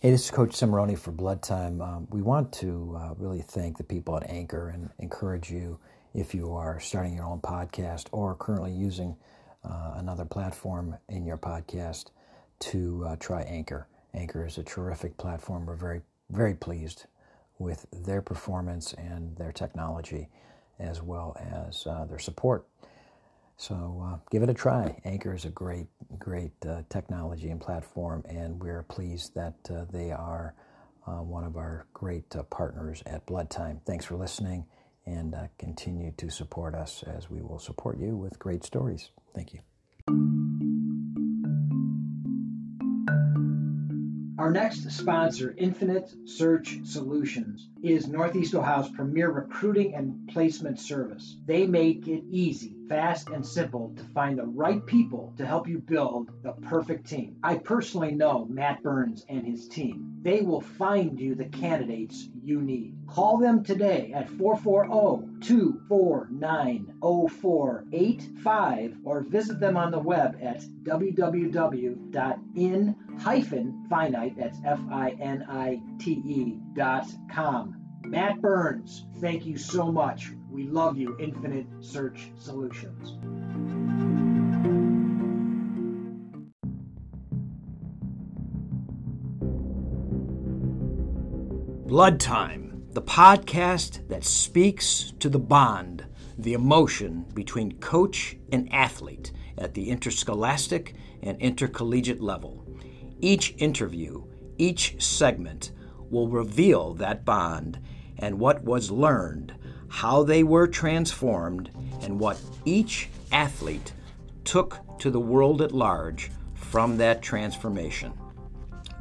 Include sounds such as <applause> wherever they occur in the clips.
Hey, this is Coach Cimoroni for Blood Time. Um, we want to uh, really thank the people at Anchor and encourage you if you are starting your own podcast or currently using uh, another platform in your podcast to uh, try Anchor. Anchor is a terrific platform. We're very, very pleased with their performance and their technology as well as uh, their support. So uh, give it a try. Anchor is a great, great uh, technology and platform, and we're pleased that uh, they are uh, one of our great uh, partners at Blood Time. Thanks for listening, and uh, continue to support us as we will support you with great stories. Thank you. Our next sponsor, Infinite Search Solutions, is Northeast Ohio's premier recruiting and placement service. They make it easy, fast, and simple to find the right people to help you build the perfect team. I personally know Matt Burns and his team. They will find you the candidates you need. Call them today at 440 249 0485 or visit them on the web at www.in-finite, that's F-I-N-I-T-E dot com. Matt Burns, thank you so much. We love you, Infinite Search Solutions. Blood Time, the podcast that speaks to the bond, the emotion between coach and athlete at the interscholastic and intercollegiate level. Each interview, each segment will reveal that bond and what was learned, how they were transformed, and what each athlete took to the world at large from that transformation.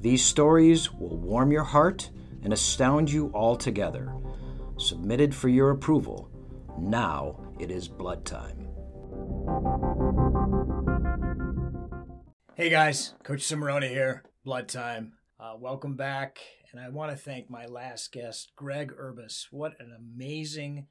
These stories will warm your heart and astound you altogether. Submitted for your approval. Now it is blood time. Hey guys, Coach Cimoroni here, Blood Time. Uh, welcome back, and I want to thank my last guest, Greg Urbas. What an amazing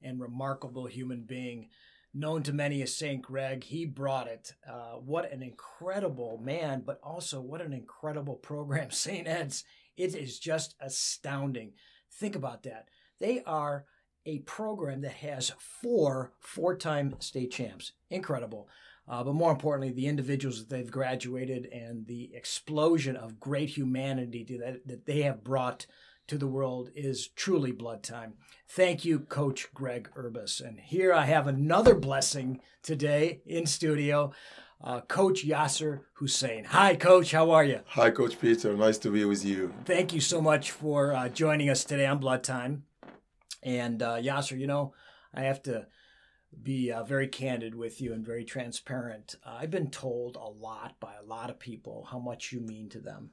and remarkable human being, known to many as Saint Greg. He brought it. Uh, what an incredible man, but also what an incredible program, <laughs> St. Ed's. It is just astounding. Think about that. They are a program that has four four time state champs. Incredible. Uh, but more importantly, the individuals that they've graduated and the explosion of great humanity that, that they have brought to the world is truly blood time. Thank you, Coach Greg Urbas. And here I have another blessing today in studio. Uh, Coach Yasser Hussein. Hi, Coach. How are you? Hi, Coach Peter. Nice to be with you. Thank you so much for uh, joining us today on Blood Time. And uh, Yasser, you know, I have to be uh, very candid with you and very transparent. Uh, I've been told a lot by a lot of people how much you mean to them.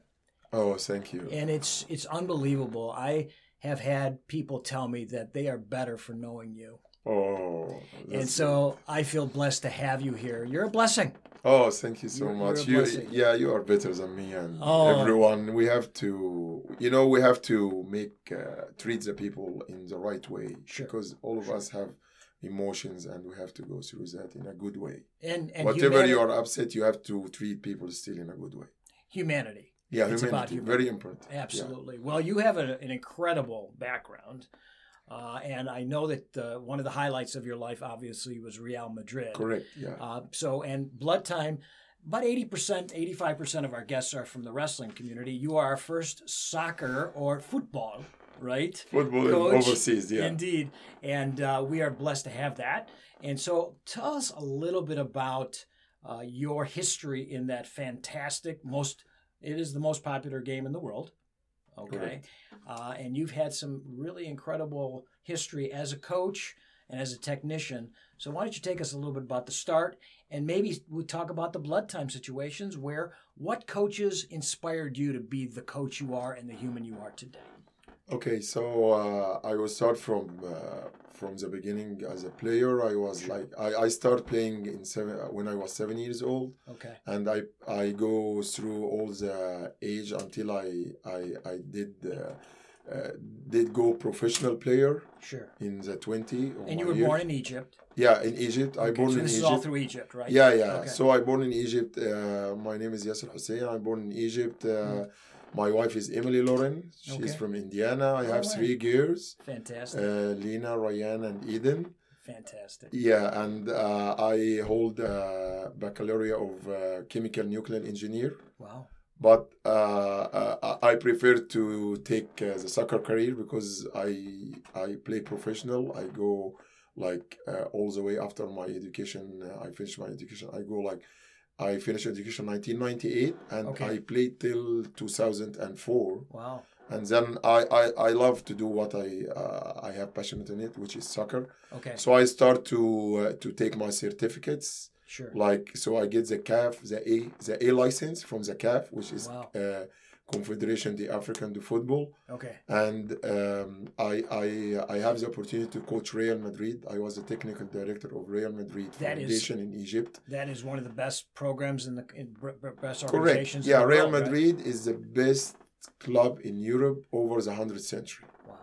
Oh, thank you. And it's it's unbelievable. I have had people tell me that they are better for knowing you. Oh, and so I feel blessed to have you here. You're a blessing. Oh, thank you so You're- much. you're You, yeah, you are better than me and Oh. everyone. We have to, you know, we have to make uh, treat the people in the right way Sure. because all of us have emotions and we have to go through that in a good way. And and Whatever humani- you are upset, you have to treat people still in a good way. humanity. Yeah, It's humanity, humanity. very important. Yeah. Absolutely. Well, you have a, an incredible background. Uh, and I know that uh, one of the highlights of your life, obviously, was Real Madrid. Correct. Yeah. Uh, so, and Blood Time, about 80%, 85% of our guests are from the wrestling community. You are our first soccer or football, right? Football Coach? overseas. Yeah. Indeed. And uh, we are blessed to have that. And so, tell us a little bit about uh, your history in that fantastic, most, it is the most popular game in the world. Okay. Uh, and you've had some really incredible history as a coach and as a technician. So why don't you take us a little bit about the start and maybe we talk about the blood time situations where what coaches inspired you to be the coach you are and the human you are today? Okay, so uh, I will start from uh, from the beginning as a player. I was like I, I start playing in seven when I was seven years old, Okay. and I I go through all the age until I I I did uh, uh, did go professional player Sure. in the twenty. And you were years. born in Egypt. Yeah, in Egypt. I Okay, born so in this is Egypt. all through Egypt, right? Yeah, yeah. Okay. So I born in Egypt. Uh, my name is Yasser Hussein. I'm born in Egypt. Uh, My wife is Emily Lauren. She's. Okay. from Indiana. I Oh, have wow. three girls: Fantastic. uh, Lena, Ryan, and Eden. Fantastic. Yeah, and uh, I hold a baccalaureate of uh, chemical nuclear engineer. Wow. But uh, uh, I prefer to take uh, the soccer career because I I play professional. I go like uh, all the way after my education. Uh, I finish my education. I go like I finished education 1998 and Okay. I played till 2004. Wow. And then I, I, I love to do what I uh, I have passionate in it, which is soccer. Okay. So I start to uh, to take my certificates Sure. like so i get the caf the a the a license from the caf which is Wow. uh, confederation de african de football Okay. and um, I, I i have the opportunity to coach real madrid i was the technical director of real madrid That is- foundation in egypt That is one of the best programs in the in best correct organizations. in yeah the real world, right? madrid is the best club in europe over the 100th century Wow.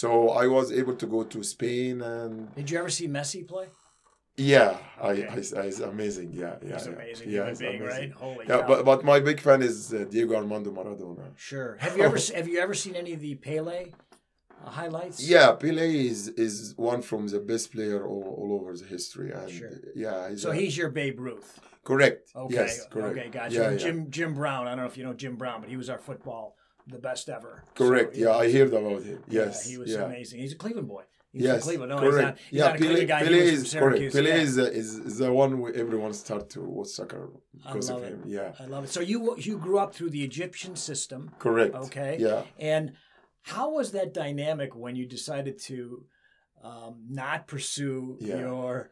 so i was able to go to spain and Did you ever see Messi play? Yeah Okay. I, I, I it's amazing yeah yeah He's yeah. amazing yeah, human it's being, amazing. right? Holy Yeah, cow. but, but my big fan is uh, Diego Armando Maradona. sure. Have you ever <laughs> se- have you ever seen any of the Pele uh, highlights? Yeah, Pele is is one from the best player all, all over the history, and Sure. yeah, he's So a- he's your Babe Ruth. correct. Okay. Yes, correct. Okay. Gotcha. Yeah, And yeah. Jim Jim Brown. I don't know if you know Jim Brown, but he was our football the best ever. Correct. So, yeah, I heard about him. Yes. Yeah, he was yeah. amazing. He's a Cleveland boy. He's Yes, from Cleveland. No, correct. he's not. He's yeah, not a Pele, guy. Pele is correct. Pele yeah. is, uh, is is the one where everyone start to watch soccer because of love it. him. Yeah, I love it. So you you grew up through the Egyptian system. correct. Okay. Yeah. And how was that dynamic when you decided to um, not pursue Yeah. your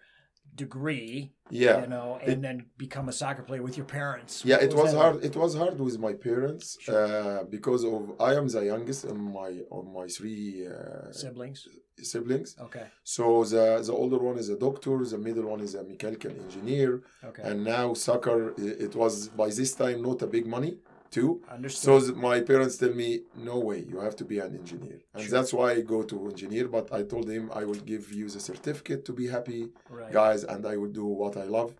degree, Yeah. you know, and then become a soccer player with your parents? Yeah, What it was that hard. like? It was hard with my parents Sure. uh, because of I am the youngest in my on my three uh, Siblings. Siblings. Okay. So the the older one is a doctor, the middle one is a mechanical engineer, Okay. and now soccer. It was by this time not a big money too. So Understood. th- my parents tell me, no way, you have to be an engineer, and Sure. that's why I go to engineer. But I told him I will give you the certificate to be happy, right. guys, and I will do what I love.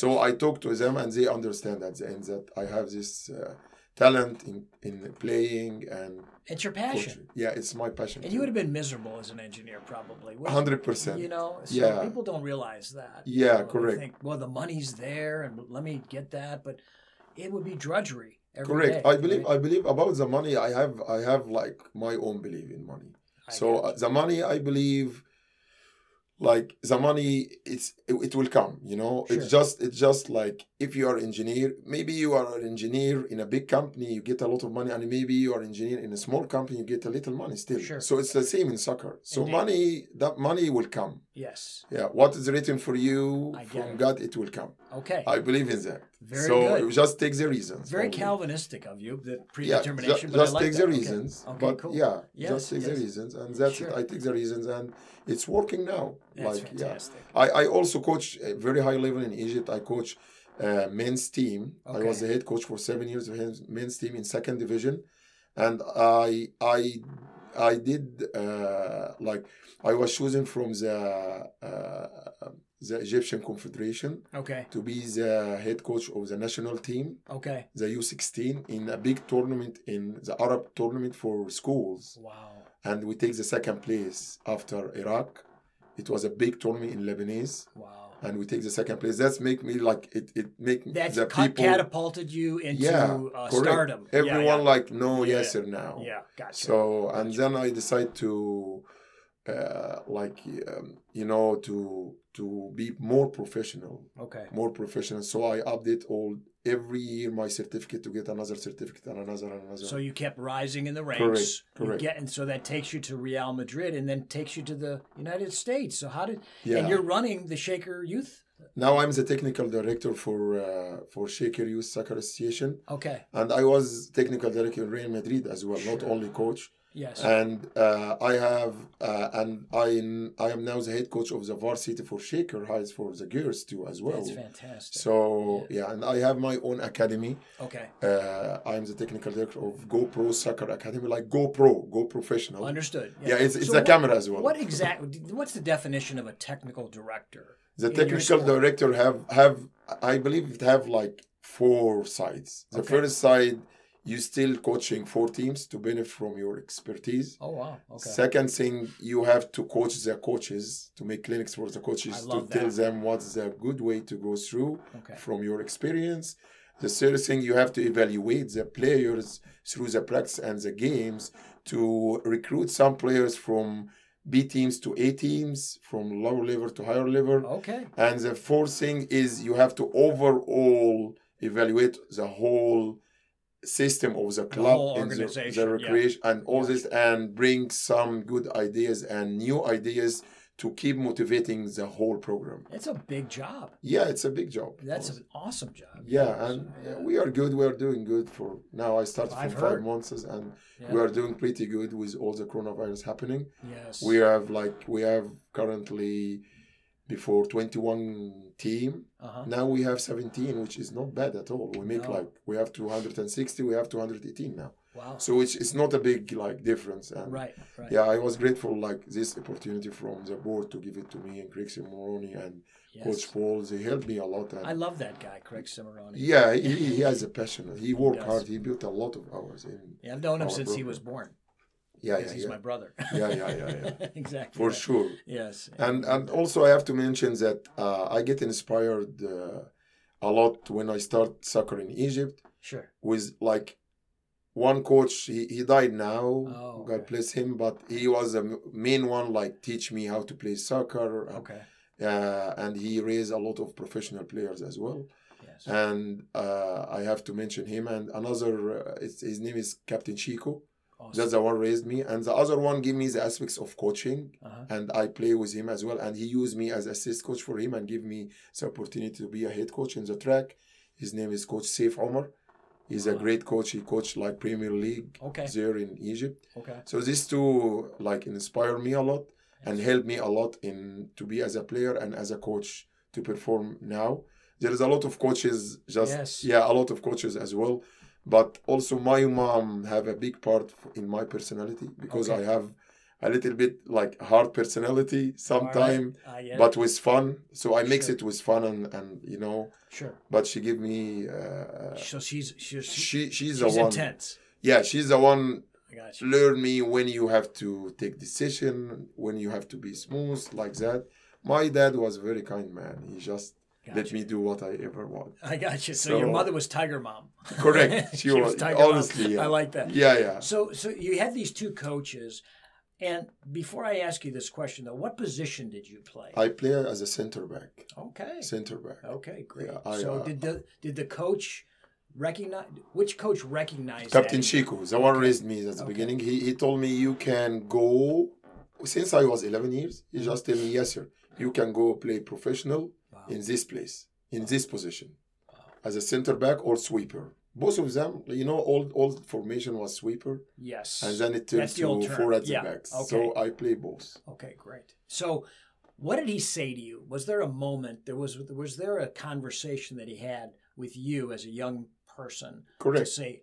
So I talk to them, and they understand at the end that I have this uh, talent in in playing and It's your passion. coaching. Yeah, it's my passion. And you would have been miserable as an engineer, probably. hundred percent. You know, so Yeah. people don't realize that. Yeah, You know, correct. Think, well, the money's there, and let me get that, but it would be drudgery. every Correct. day, I believe. right? I believe about the money. I have. I have like my own belief in money. I so uh, the money, I believe, like the money, it's it, it will come. You know, it's just it's just like if you are engineer, maybe you are an engineer in a big company, you get a lot of money, and maybe you are engineer in a small company, you get a little money still. Sure. So it's the same in soccer. So Indeed. money, that money will come. yes. Yeah, what is written for you from it. God, it will come. Okay. I believe in that. Very so good. just take the reasons. Very. Calvinistic of you, the Yeah, predetermination. ju- but I just like take that. the reasons. Okay, but cool. yeah, Yes, just take the reasons, and that's Sure. it. I take the reasons, and it's working now. That's like fantastic. yeah, I, I also coach a very high level in Egypt. I coach uh, men's team. Okay. I was the head coach for seven years of men's team in second division, and I I I did uh, like I was chosen from the uh, the Egyptian Confederation Okay. to be the head coach of the national team Okay. the U16 in a big tournament in the Arab tournament for schools, Wow. and we take the second place after Iraq. It was a big tournament in Lebanese, Wow. and we take the second place. That's make me like it. It make That's the cut, people. catapulted you into yeah, uh, stardom. Everyone yeah. like no Yeah. yes or now. Yeah. Gotcha. So and then I decide to uh, like um, you know to to be more professional Okay. more professional so i update all every year my certificate to get another certificate and another and another So you kept rising in the ranks. Correct, correct. get, and so that takes you to Real Madrid and then takes you to the United States. So how did Yeah. and you're running the Shaker Youth? now i'm the technical director for uh, for shaker youth soccer association Okay. and i was technical director in real madrid as well not only coach Yes. and uh, I have uh, and I I am now the head coach of the varsity for Shaker Heights for the girls too as well. That's fantastic. So yeah, and I have my own academy. okay. Uh, I'm the technical director of GoPro Soccer Academy, like GoPro, Go Professional. Understood. Yeah, it's, it's So a what- camera as well. What exactly? What's the definition of a technical director? the technical director have have I believe it have like four sides. The Okay. first side, you still coaching four teams to benefit from your expertise. Oh wow. Okay. Second thing, you have to coach the coaches to make clinics for the coaches to love tell them what's the good way to go through Okay. from your experience. The third thing, you have to evaluate the players through the practice and the games to recruit some players from B teams to A teams, from lower level to higher level. Okay. And the fourth thing is you have to overall evaluate the whole system of the club, whole and the- organization, the, yeah. recreation, and all Yeah. this, and bring some good ideas and new ideas to keep motivating the whole program. It's a big job. Yeah, it's a big job. That's an awesome job. yeah, and Yeah. we are good. We are doing good for now. I started for five months, and Yeah. we are doing pretty good with all the coronavirus happening. Yes. We have like we have currently before 21 team Uh-huh. now we have 17 which is not bad at all we make No. like we have 260 we have 218 now Wow. so it's, it's not a big like difference and right. Right. yeah i was grateful like this opportunity from the board to give it to me and Greg Cimoroni and Yes. coach paul they helped me a lot I love that guy, Craig Cimoroni. yeah he, he has a passion he worked does. hard he built a lot of hours in Yeah, I've known him since he was born. Yeah yeah he's yeah. my brother. <laughs> Yeah, yeah, yeah, yeah. <laughs> exactly. for sure Yes. and and also I have to mention that uh, I get inspired uh, a lot when I start soccer in Egypt Sure. with like one coach. He, he died now. Oh, God okay. bless him. But he was the main one, like teach me how to play soccer. Okay. Uh, and he raised a lot of professional players as well. Yes. And uh, I have to mention him. And another, uh, it's, his name is Captain Chico. Awesome. That's the one raised me. And the other one gave me the aspects of coaching uh-huh. and I play with him as well. And he used me as assist coach for him and give me the opportunity to be a head coach in the track. His name is Coach Saif Omar. He's a great coach. He coached like Premier League Okay. there in Egypt. Okay. So these two like inspire me a lot and help me a lot in to be as a player and as a coach to perform now. There is a lot of coaches just Yes. yeah, a lot of coaches as well. But also my mom have a big part in my personality because Okay. I have a little bit like hard personality sometime All right. Uh, yeah. but with fun so i mix Sure. it with fun and and you know sure. but she give me uh, So she's she's she she's, she's the one intense. yeah she's the one I got you. learn me when you have to take decision when you have to be smooth like that my dad was a very kind man he just let me do what i ever want I got you. So, So- your mother was Tiger Mom. Correct. <laughs> She was- Tiger Mom. honestly, yeah. I like that. yeah yeah So so you had these two coaches, and before I ask you this question though, what position did you play? i play as a center back okay. center back Okay, great. Yeah, I, so uh, did the did the coach recognize which coach recognized Captain that? Chico, the one raised me at the Okay. beginning. He, he told me you can go since I was 11 years. He just told me yes sir, you can go play professional. In this place, in this position, as a center back or sweeper. Both of them, you know, old old formation was sweeper, Yes. and then it turned That's the old to term. four at the Yeah, backs. okay. So I play both. Okay, great. So, what did he say to you? Was there a moment? There was was there a conversation that he had with you as a young person to Correct. say,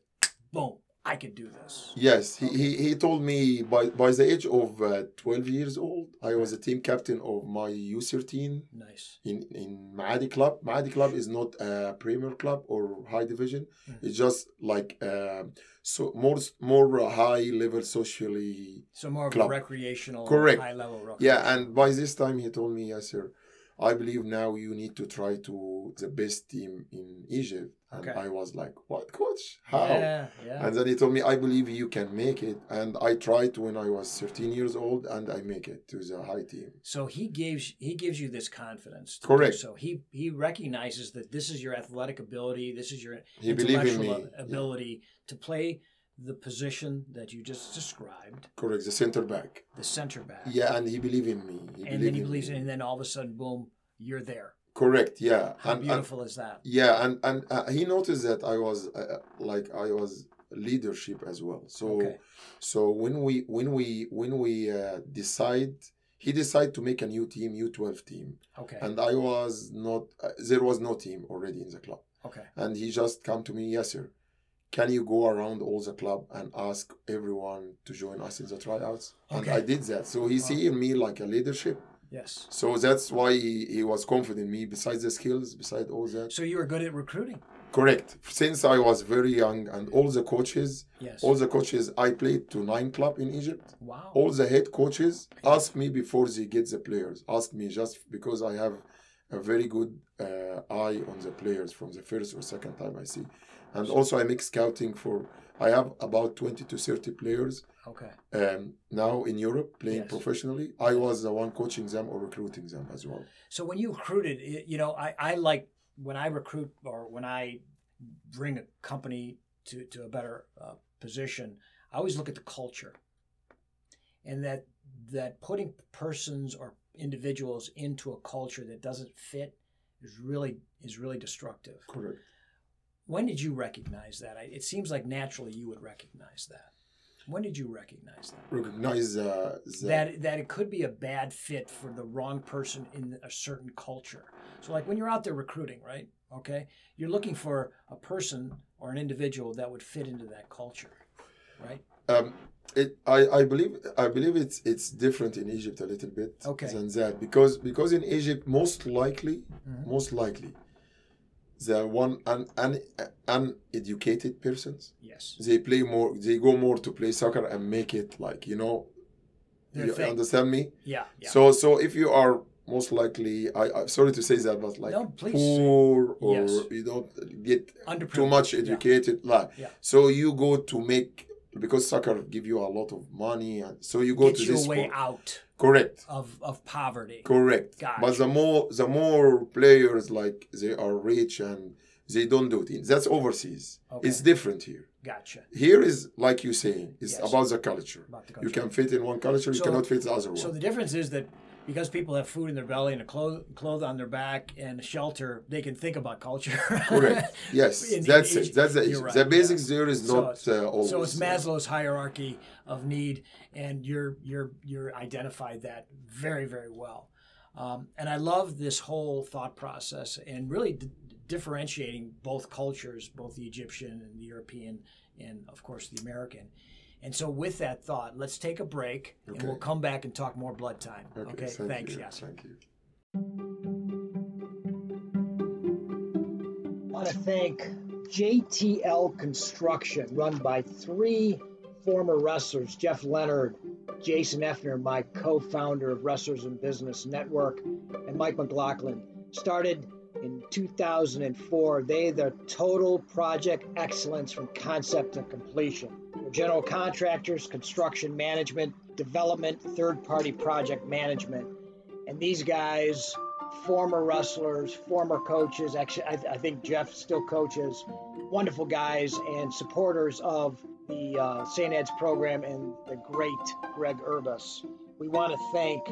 "Boom, I could do this." Yes, he, he, he told me by, by the age of uh, 12 years old, I was a team captain of my U13 Nice. in in Maadi Club. Maadi Club is not a Premier Club or high division. Mhm. It's just like uh, so more more high level socially. So more of Club. a recreational, Correct. high level. Yeah, and by this time he told me, yes, sir, I believe now you need to try to the best team in Egypt. And Okay. I was like, what, coach? How? Yeah, yeah. And then he told me, I believe you can make it. And I tried when I was 13 years old, and I make it to the high team. So he gives he gives you this confidence. Correct. So he he recognizes that this is your athletic ability, this is your He in intellectual me. ability to play the position that you just described, Correct, the center back. the center back. Yeah, and he believed in me. He and then he in believes me. in, and then all of a sudden, boom, you're there. Correct, yeah. How and, and- beautiful is that? Yeah, and and uh, he noticed that I was uh, like I was leadership as well. So Okay. so when we when we when we uh, decide, he decided to make a new team, U twelve team, Okay. and I was not. Uh, there was no team already in the club, okay. and he just come to me, yes sir. Can you go around all the club and ask everyone to join us in the tryouts? And Okay. I did that. So he see in me like a leadership. Yes. So that's why he, he was confident in me. Besides the skills, besides all that. So you were good at recruiting. Correct. Since I was very young, and all the coaches, Yes. all the coaches, I played to nine club in Egypt. wow. All the head coaches ask me before they get the players. Ask me just because I have a very good uh, eye on the players from the first or second time I see, and also I make scouting for. I have about twenty to thirty players Okay. um, now in Europe playing Yes. professionally. I was the one coaching them or recruiting them as well. So when you recruited, it- you know, I, I like when I recruit or when I bring a company to, to a better uh, position, I always look at the culture, and that that putting persons or individuals into a culture that doesn't fit is really is really destructive. Correct. When did you recognize that? I, it seems like naturally you would recognize that. When did you recognize that? Recognize uh, the, that that it could be a bad fit for the wrong person in a certain culture. So like when you're out there recruiting, right? Okay, you're looking for a person or an individual that would fit into that culture, right? Um, it, I, I believe I believe it's it's different in Egypt a little bit Okay. than that because because in Egypt most likely Mhm. most likely the one un, un, uneducated persons Yes. they play more they go more to play soccer and make it like you know Their you thing. understand me Yeah. Yeah. so so if you are most likely I I'm sorry to say that but like No, poor or Yes. you don't get too much Yeah. educated like Yeah. so you go to make because soccer give you a lot of money and so you go Get to you this way sport. out correct of of poverty. correct Gotcha. but the more the more players like they are rich and they don't do it that's overseas Okay. it's different here Gotcha. here is like you saying it's Yes. about the culture About the you can fit in one culture you cannot fit the other one So the difference is that because people have food in their belly and a clothes clothes on their back and a shelter, they can think about culture. correct <laughs> yes In- that's in- it that's the issue right, the basics yeah. there is So not it's- uh, always So it's Maslow's hierarchy of need, and you're you're you're identified that very very well. Um, and I love this whole thought process and really d- differentiating both cultures, both the Egyptian and the European, and of course the American. And so, with that thought, let's take a break, and we'll come back and talk more blood time. Okay, thank thanks, you, Yasser. thank you I want to thank JTL Construction, run by three former wrestlers Jeff Leonard, Jason Effner, my co founder of Wrestlers and Business Network, and Mike McLaughlin. Started in 2004. They the total project excellence from concept to completion. General contractors, construction management, development, third party project management. And these guys former wrestlers, former coaches. Actually, I, I think Jeff still coaches. Wonderful guys and supporters of the uh, St. Ed's program and the great Greg Urbas. We want to thank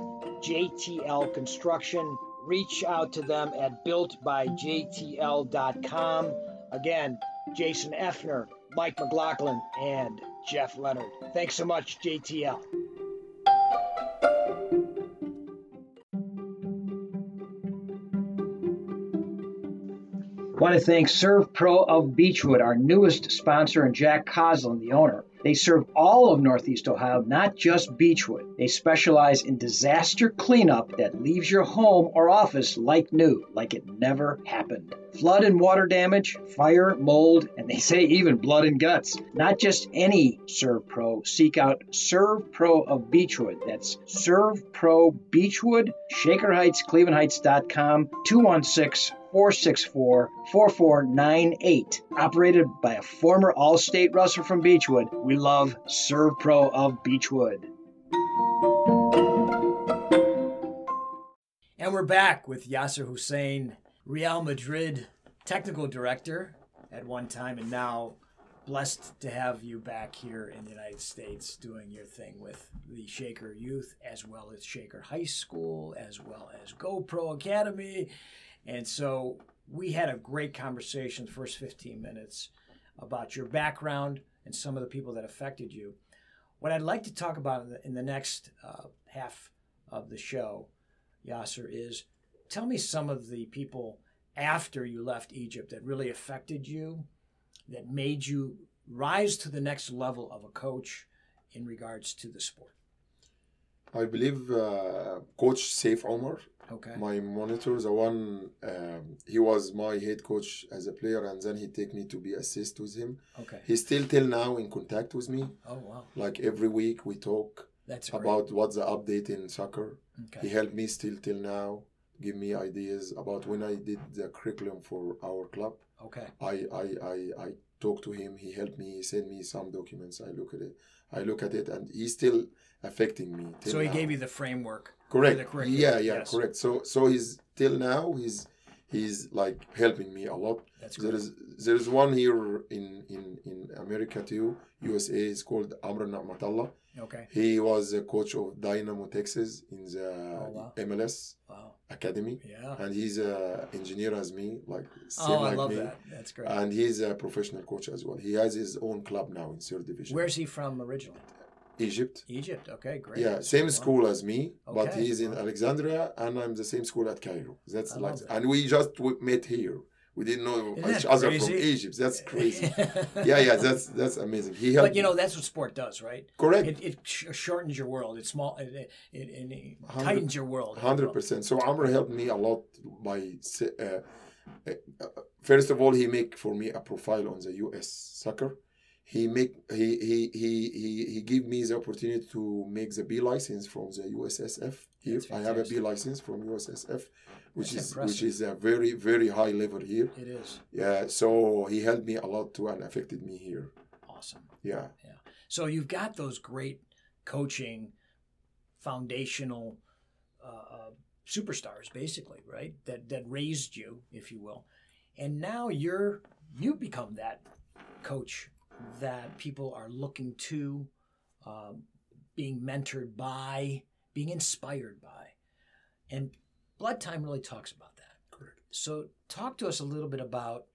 JTL Construction. Reach out to them at builtbyjtl.com. Again, Jason Effner, Mike McLaughlin, and Jeff Leonard. Thanks so much, JTL. Want to thank SERVPRO of Beechwood, our newest sponsor, and Jack Coslin, the owner. They serve all of Northeast Ohio, not just Beechwood. They specialize in disaster cleanup that leaves your home or office like new, like it never happened. Flood and water damage, fire, mold, and they say even blood and guts. Not just any SERVPRO. Seek out SERVPRO of Beechwood. That's SERVPRO Beechwood, Shaker Heights, ClevelandHeights.com, 216 464 4498. Operated by a former All State wrestler from Beechwood, we love SERVPRO of Beechwood. And we're back with Yasser Hussein, Real Madrid technical director at one time, and now blessed to have you back here in the United States doing your thing with the Shaker Youth, as well as Shaker High School, as well as GoPro Academy. And so we had a great conversation the first 15 minutes about your background and some of the people that affected you. What I'd like to talk about in the, in the next uh, half of the show, Yasser, is tell me some of the people after you left Egypt that really affected you, that made you rise to the next level of a coach in regards to the sport? I believe uh, Coach Saif Omar, Okay. my monitor, the one, um, he was my head coach as a player, and then he take me to be assist with him. Okay. He's still till now in contact with me. Oh wow, Like every week we talk that's great. about what's the update in soccer. Okay. He helped me still till now, give me ideas about when I did the curriculum for our club. Okay. I I I, I talked to him. He helped me. He sent me some documents. I look at it. I look at it, and he still affecting me. So he now. gave you the framework. correct. the yeah, yeah, yes. correct. So so he's till now he's he's like helping me a lot. That's There great. is there is one here in in in America too. USA is called Amr Na'matallah. Okay. He was a coach of Dynamo Texas in the Oh, wow. MLS Wow. academy, Yeah. and he's a engineer as me, like oh, same Oh, I love me. that. That's great. And he's a professional coach as well. He has his own club now in third division. Where's he from originally? Egypt? Egypt. Okay, great. Yeah, same Wow. school as me, but he's in Alexandria, and I'm the same school at Cairo. That's I like, that. and we just w- met here. We didn't know Isn't each other from? Egypt. That's crazy. <laughs> yeah, yeah, that's that's amazing. He helped. But you know that's what sport does, right? correct. It, it sh- shortens your world. It's small. It, it, it, tightens your world. Hundred percent. So Amr helped me a lot by uh, uh, uh, first of all he make for me a profile on the U.S. soccer. He make he he he he he give me the opportunity to make the B license from the USSF. Here I have a B license from USSF, which That's is which is a very very high level here. It is Yeah. So he helped me a lot too and affected me here. awesome. Yeah. Yeah. So you've got those great coaching, foundational uh, uh, superstars, basically, right? That that raised you, if you will, and now you're you become that coach that people are looking to, um, being mentored by, being inspired by, and Blood Time really talks about that. Correct. So talk to us a little bit about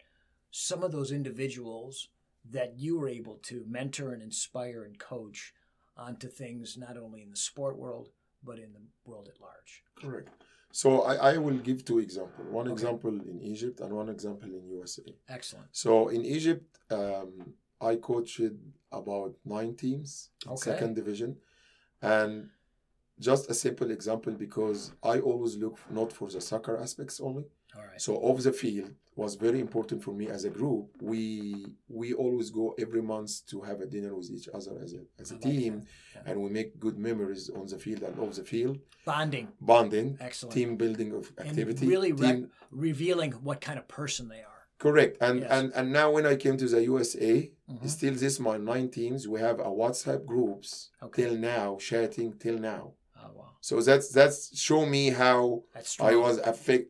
some of those individuals that you were able to mentor and inspire and coach onto things not only in the sport world but in the world at large. Correct. So I, I will give two examples. One Okay. example in Egypt and one example in USA. Excellent. So in Egypt, um, I coached about nine teams, Okay. second division, and just a simple example because I always look not for the soccer aspects only. All right. So off the field was very important for me as a group. We we always go every month to have a dinner with each other as a as a I team. Yeah. and we make good memories on the field and off the field. Bonding. Bonding, Excellent. team building of and activity. really re- revealing what kind of person they are. Correct. And Yes. and and now when I came to the USA, Mhm. still this my nine teams. We have a WhatsApp groups Okay. till now, chatting till now. Oh wow. So that's that's show me how I was affect,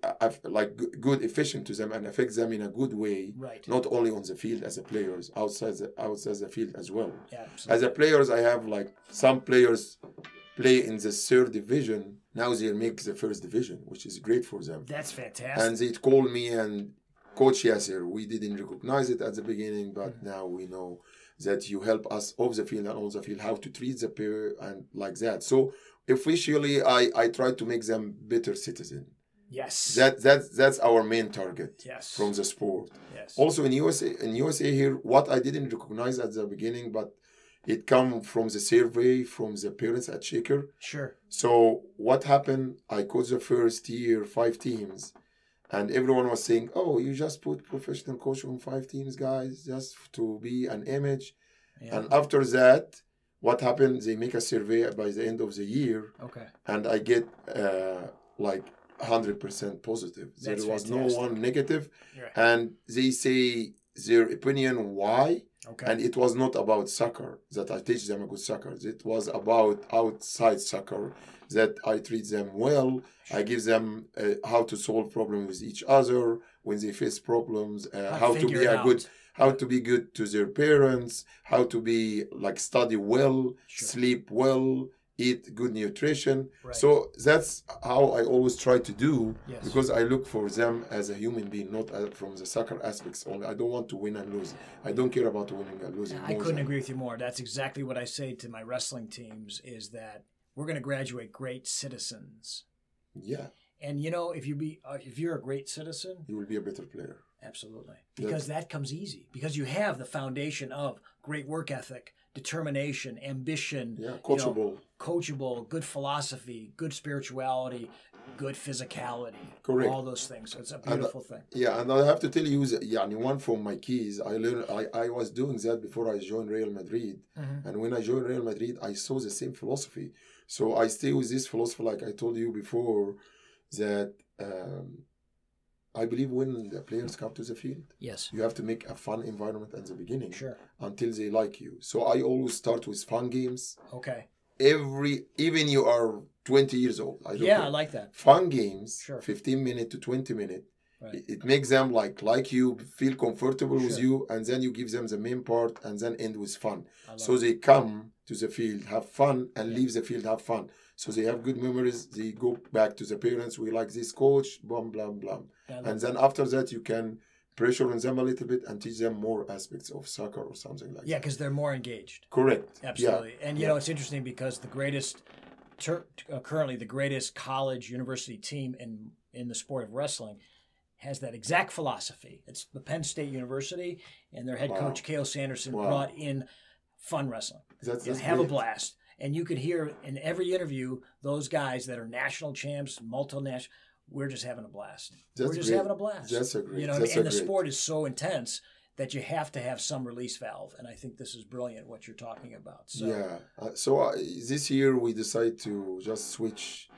like good efficient to them and affect them in a good way. right. Not only on the field as a players, outside the outside the field as well. Yeah, As a players, I have like some players play in the third division. Now they make the first division, which is great for them. That's fantastic. And they call me and Coach Yasser, we didn't recognize it at the beginning, but Mm-hmm. now we know that you help us off the field and on the field how to treat the player and like that. So officially, I I try to make them better citizen. yes. That that that's our main target yes. from the sport. yes. Also in USA, in USA here, what I didn't recognize at the beginning, but It come from the survey from the parents at Shaker. Sure. So what happened? I coached the first year five teams, and everyone was saying, "Oh, you just put professional coach on five teams, guys, just to be an image." Yeah. And after that, what happened? They make a survey by the end of the year, okay. and I get uh, like hundred percent positive. There was fantastic. no one negative, Right. and they say their opinion why Okay. and it was not about soccer that I teach them a good soccer. It was about outside soccer that I treat them well. I give them uh, how to solve problems with each other when they face problems, uh, How to be a good, how to be good to their parents, how to be like study well, Sure. sleep well, eat good nutrition. Right. So that's how I always try to do Yes. because I look for them as a human being, not uh, from the soccer aspects only. I don't want to win and lose. I don't care about winning and losing. I couldn't than- agree with you more. That's exactly what I say to my wrestling teams is that we're going to graduate great citizens. Yeah, And you know, if you be uh, if you're a great citizen, you will be a better player. absolutely. Yeah. Because that comes easy because you have the foundation of great work ethic, determination, ambition, Yeah, you know, coachable. coachable, good philosophy, good spirituality, good physicality. Correct. All those things. So it's a And, beautiful thing. Yeah, and I have to tell you, yeah, one from my keys, I learned. I, I was doing that before I joined Real Madrid, Mhm. and when I joined Real Madrid, I saw the same philosophy. So I stay with this philosophy, like I told you before, that um, I believe when the players come to the field, Yes. you have to make a fun environment at the beginning Sure. until they like you. So I always start with fun games. Okay. Every even you are 20 years old. I don't Yeah, care. I like that. fun games, Sure. 15 minute to 20 minute. Right. It, it makes them like like you, feel comfortable with you, and then you give them the main part, and then end with fun. So they come to the field, have fun, and leave the field, have fun. So they have good memories. They go back to the parents. We like this coach, blah blah blah. And then after that, you can pressure on them a little bit and teach them more aspects of soccer or something like Yeah, that. because they're more engaged. Correct. Absolutely. Yeah. And you yeah. know, it's interesting because the greatest, tur- uh, currently the greatest college university team in in the sport of wrestling has that exact philosophy. It's the Penn State University, and their head Wow. coach Cael Sanderson Wow. brought in fun wrestling. That's, that's have a blast, and you could hear in every interview those guys that are national champs, multinational. We're just having a blast. That's We're just great. having a blast. That's a great. You know, and a the great. sport is so intense that you have to have some release valve, and I think this is brilliant what you're talking about. So, Yeah. Uh, so uh, this year we decided to just switch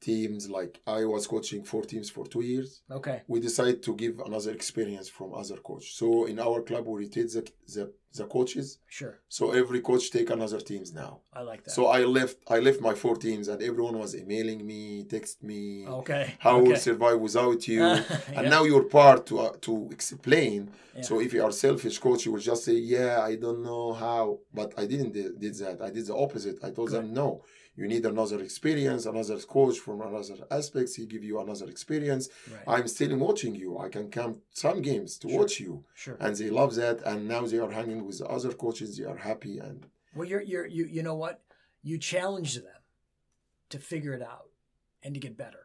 teams. Like I was coaching four teams for two years. okay, We decided to give another experience from other coach. So in our club we rotate the, the the coaches. sure, So every coach take another teams now. I like that. So I left I left my four teams and everyone was emailing me, text me. okay, How okay. will survive without you? <laughs> Yeah. And now you're part to uh, to explain. Yeah. So if you are selfish coach, you will just say, "Yeah, I don't know how," but I didn't did, did that. I did the opposite. I told them, "No, you need another experience, another coach from another aspects. He give you another experience. right. I'm still watching you. I can come some games to Sure. watch you." sure. And they love that. And now they are hanging with other coaches. They are happy and Well, you're you're you you know what? You challenge them to figure it out and to get better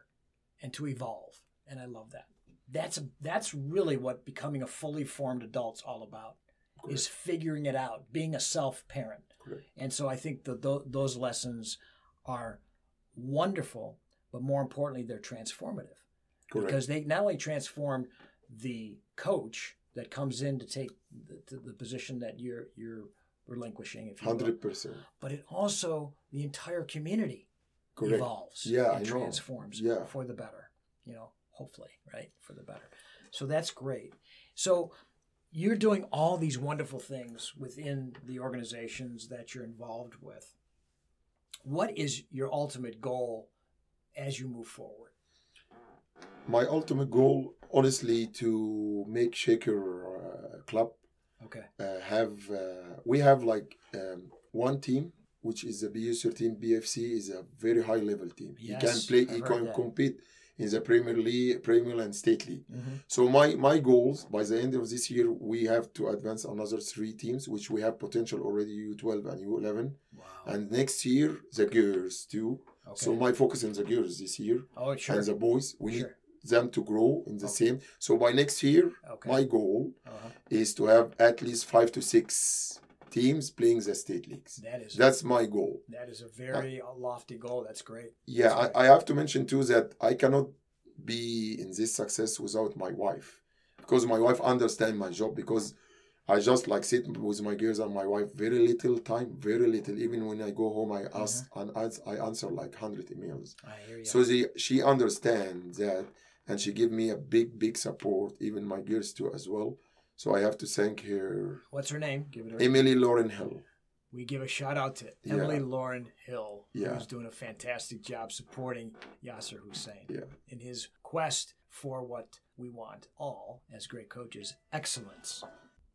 and to evolve, and I love that. That's that's really what becoming a fully formed adult's all about is figuring it out, being a self parent. And so I think that those lessons are wonderful, but more importantly, they're transformative correct. because they not only transform the coach that comes in to take the, the, the position that you're you're relinquishing, if you Hundred percent. but it also the entire community Correct. evolves Yeah, and I transforms Yeah. for the better you know hopefully right for the better so that's great so you're doing all these wonderful things within the organizations that you're involved with what is your ultimate goal as you move forward My ultimate goal, honestly, to make Shaker uh, Club okay uh, have uh, we have like um, one team which is the BU team BFC is a very high level team. He can play, I've he can that. compete in the Premier League, Premier and State League. mm-hmm. So my my goals by the end of this year we have to advance another three teams which we have potential already U12 and U11 wow and next year the girls too. okay. So my focus in the girls this year oh sure and the boys we need them to grow in the Okay. same. So by next year okay my goal uh-huh. is to have at least five to six teams playing the state leagues. That is That's my goal. that is a very uh, lofty goal. That's great. Yeah, That's I, I have to mention too that I cannot be in this success without my wife because my wife understands my job because I just like sit with my girls and my wife very little time, very little. Even when I go home, I ask and I answer like hundred emails. I hear you. So she she understands that, and she give me a big big support. Even my girls too as well. So I have to thank her, What's her name? Give it her. Emily Lauren Hill. we give a shout out to Yeah. Emily Lauren Hill, Yeah. who's doing a fantastic job supporting Yasser Hussein Yeah. in his quest for what we want all as great coaches excellence.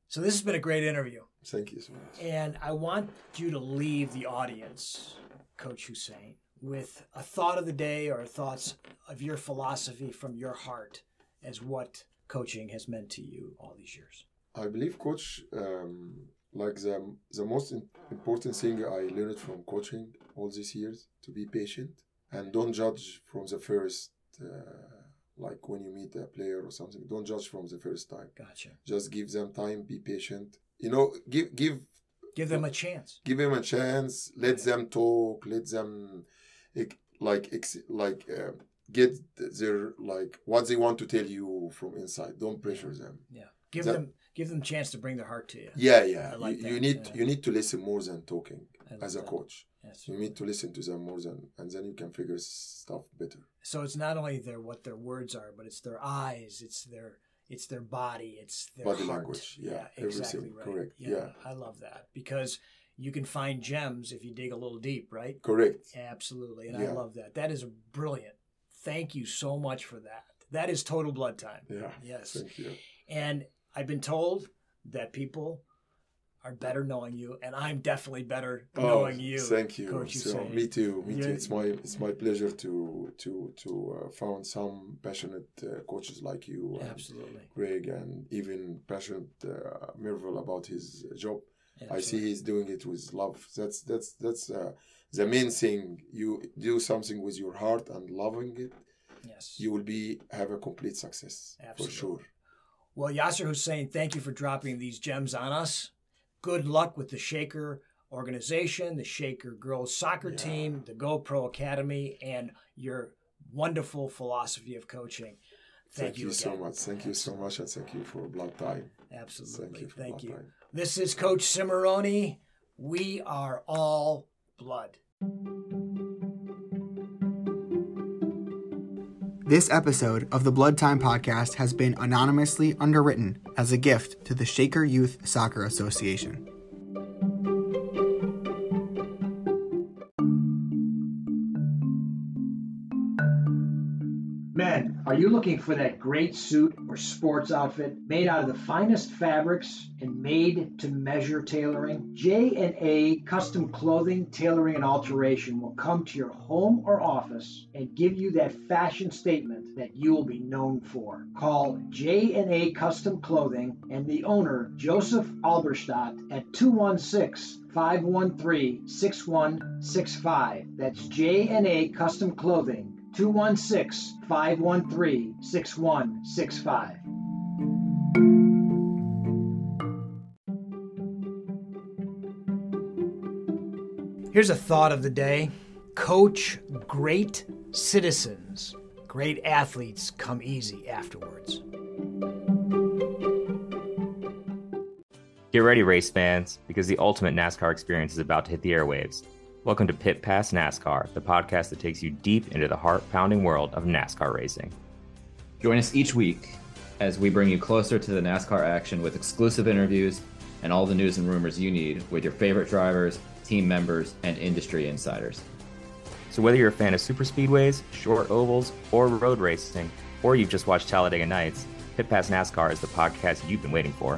So, this has been a great interview. Thank you so much. And I want you to leave the audience, Coach Hussein, with a thought of the day or thoughts of your philosophy from your heart as what coaching has meant to you all these years. I believe, coach, um, like the the most important thing I learned from coaching all these years to be patient and don't judge from the first. Uh, like when you meet a player or something, don't judge from the first time. Gotcha. Just give them time, be patient. You know, give give Give them a chance. give them a chance. Let them talk. Let them like like uh, get their like what they want to tell you from inside. Don't pressure them. Yeah. Give That- them give them chance to bring their heart to you. Yeah, yeah. Like you, you need yeah. you need to listen more than talking love as a that. coach. Yes. You need to listen to them more than, and then you can figure stuff better. So it's not only their what their words are, but it's their eyes, it's their it's their body, it's their Body heart. language, yeah, exactly everything, right. correct, Yeah, yeah. I love that because you can find gems if you dig a little deep, right? Correct. Absolutely, and I love that. That is brilliant. Thank you so much for that. That is total blood time. Yeah. Yes. Thank you. And I've been told that people are better knowing you, and I'm definitely better knowing you. Oh, Thank you. Coach so Hussein. me too. Me Yeah. too. It's my it's my pleasure to to to uh, found some passionate uh, coaches like you, and Absolutely. Greg, and even passionate uh, Merville about his job. I see he's doing it with love. That's that's that's uh, the main thing. You do something with your heart and loving it, Yes. you will be have a complete success Absolutely. for sure. Well, Yasser Hussein, thank you for dropping these gems on us. Good luck with the Shaker organization, the Shaker girls soccer Yeah. team, the GoPro Academy, and your wonderful philosophy of coaching. Thank, Thank, you, so much. Thank you so much, and thank you for a blood time. Absolutely. Thank you Thank you. time. This is Coach Cimoroni. We are all blood. This episode of the Blood Time Podcast has been anonymously underwritten as a gift to the Shaker Youth Soccer Association. Looking for that great suit or sports outfit made out of the finest fabrics and made to measure tailoring? J&A Custom Clothing, Tailoring and Alteration will come to your home or office and give you that fashion statement that you will be known for. Call J&A Custom Clothing and the owner, Joseph Alberstadt at 216 513 6165. That's J&A Custom Clothing. 216 513 6165. Here's a thought of the day Coach great citizens. Great athletes come easy afterwards. Get ready, race fans, because the ultimate NASCAR experience is about to hit the airwaves. Welcome to Pit Pass NASCAR, the podcast that takes you deep into the heart pounding world of NASCAR racing. Join us each week as we bring you closer to the NASCAR action with exclusive interviews and all the news and rumors you need with your favorite drivers, team members, and industry insiders. So, whether you're a fan of super speedways, short ovals, or road racing, or you've just watched Talladega Nights, Pit Pass NASCAR is the podcast you've been waiting for.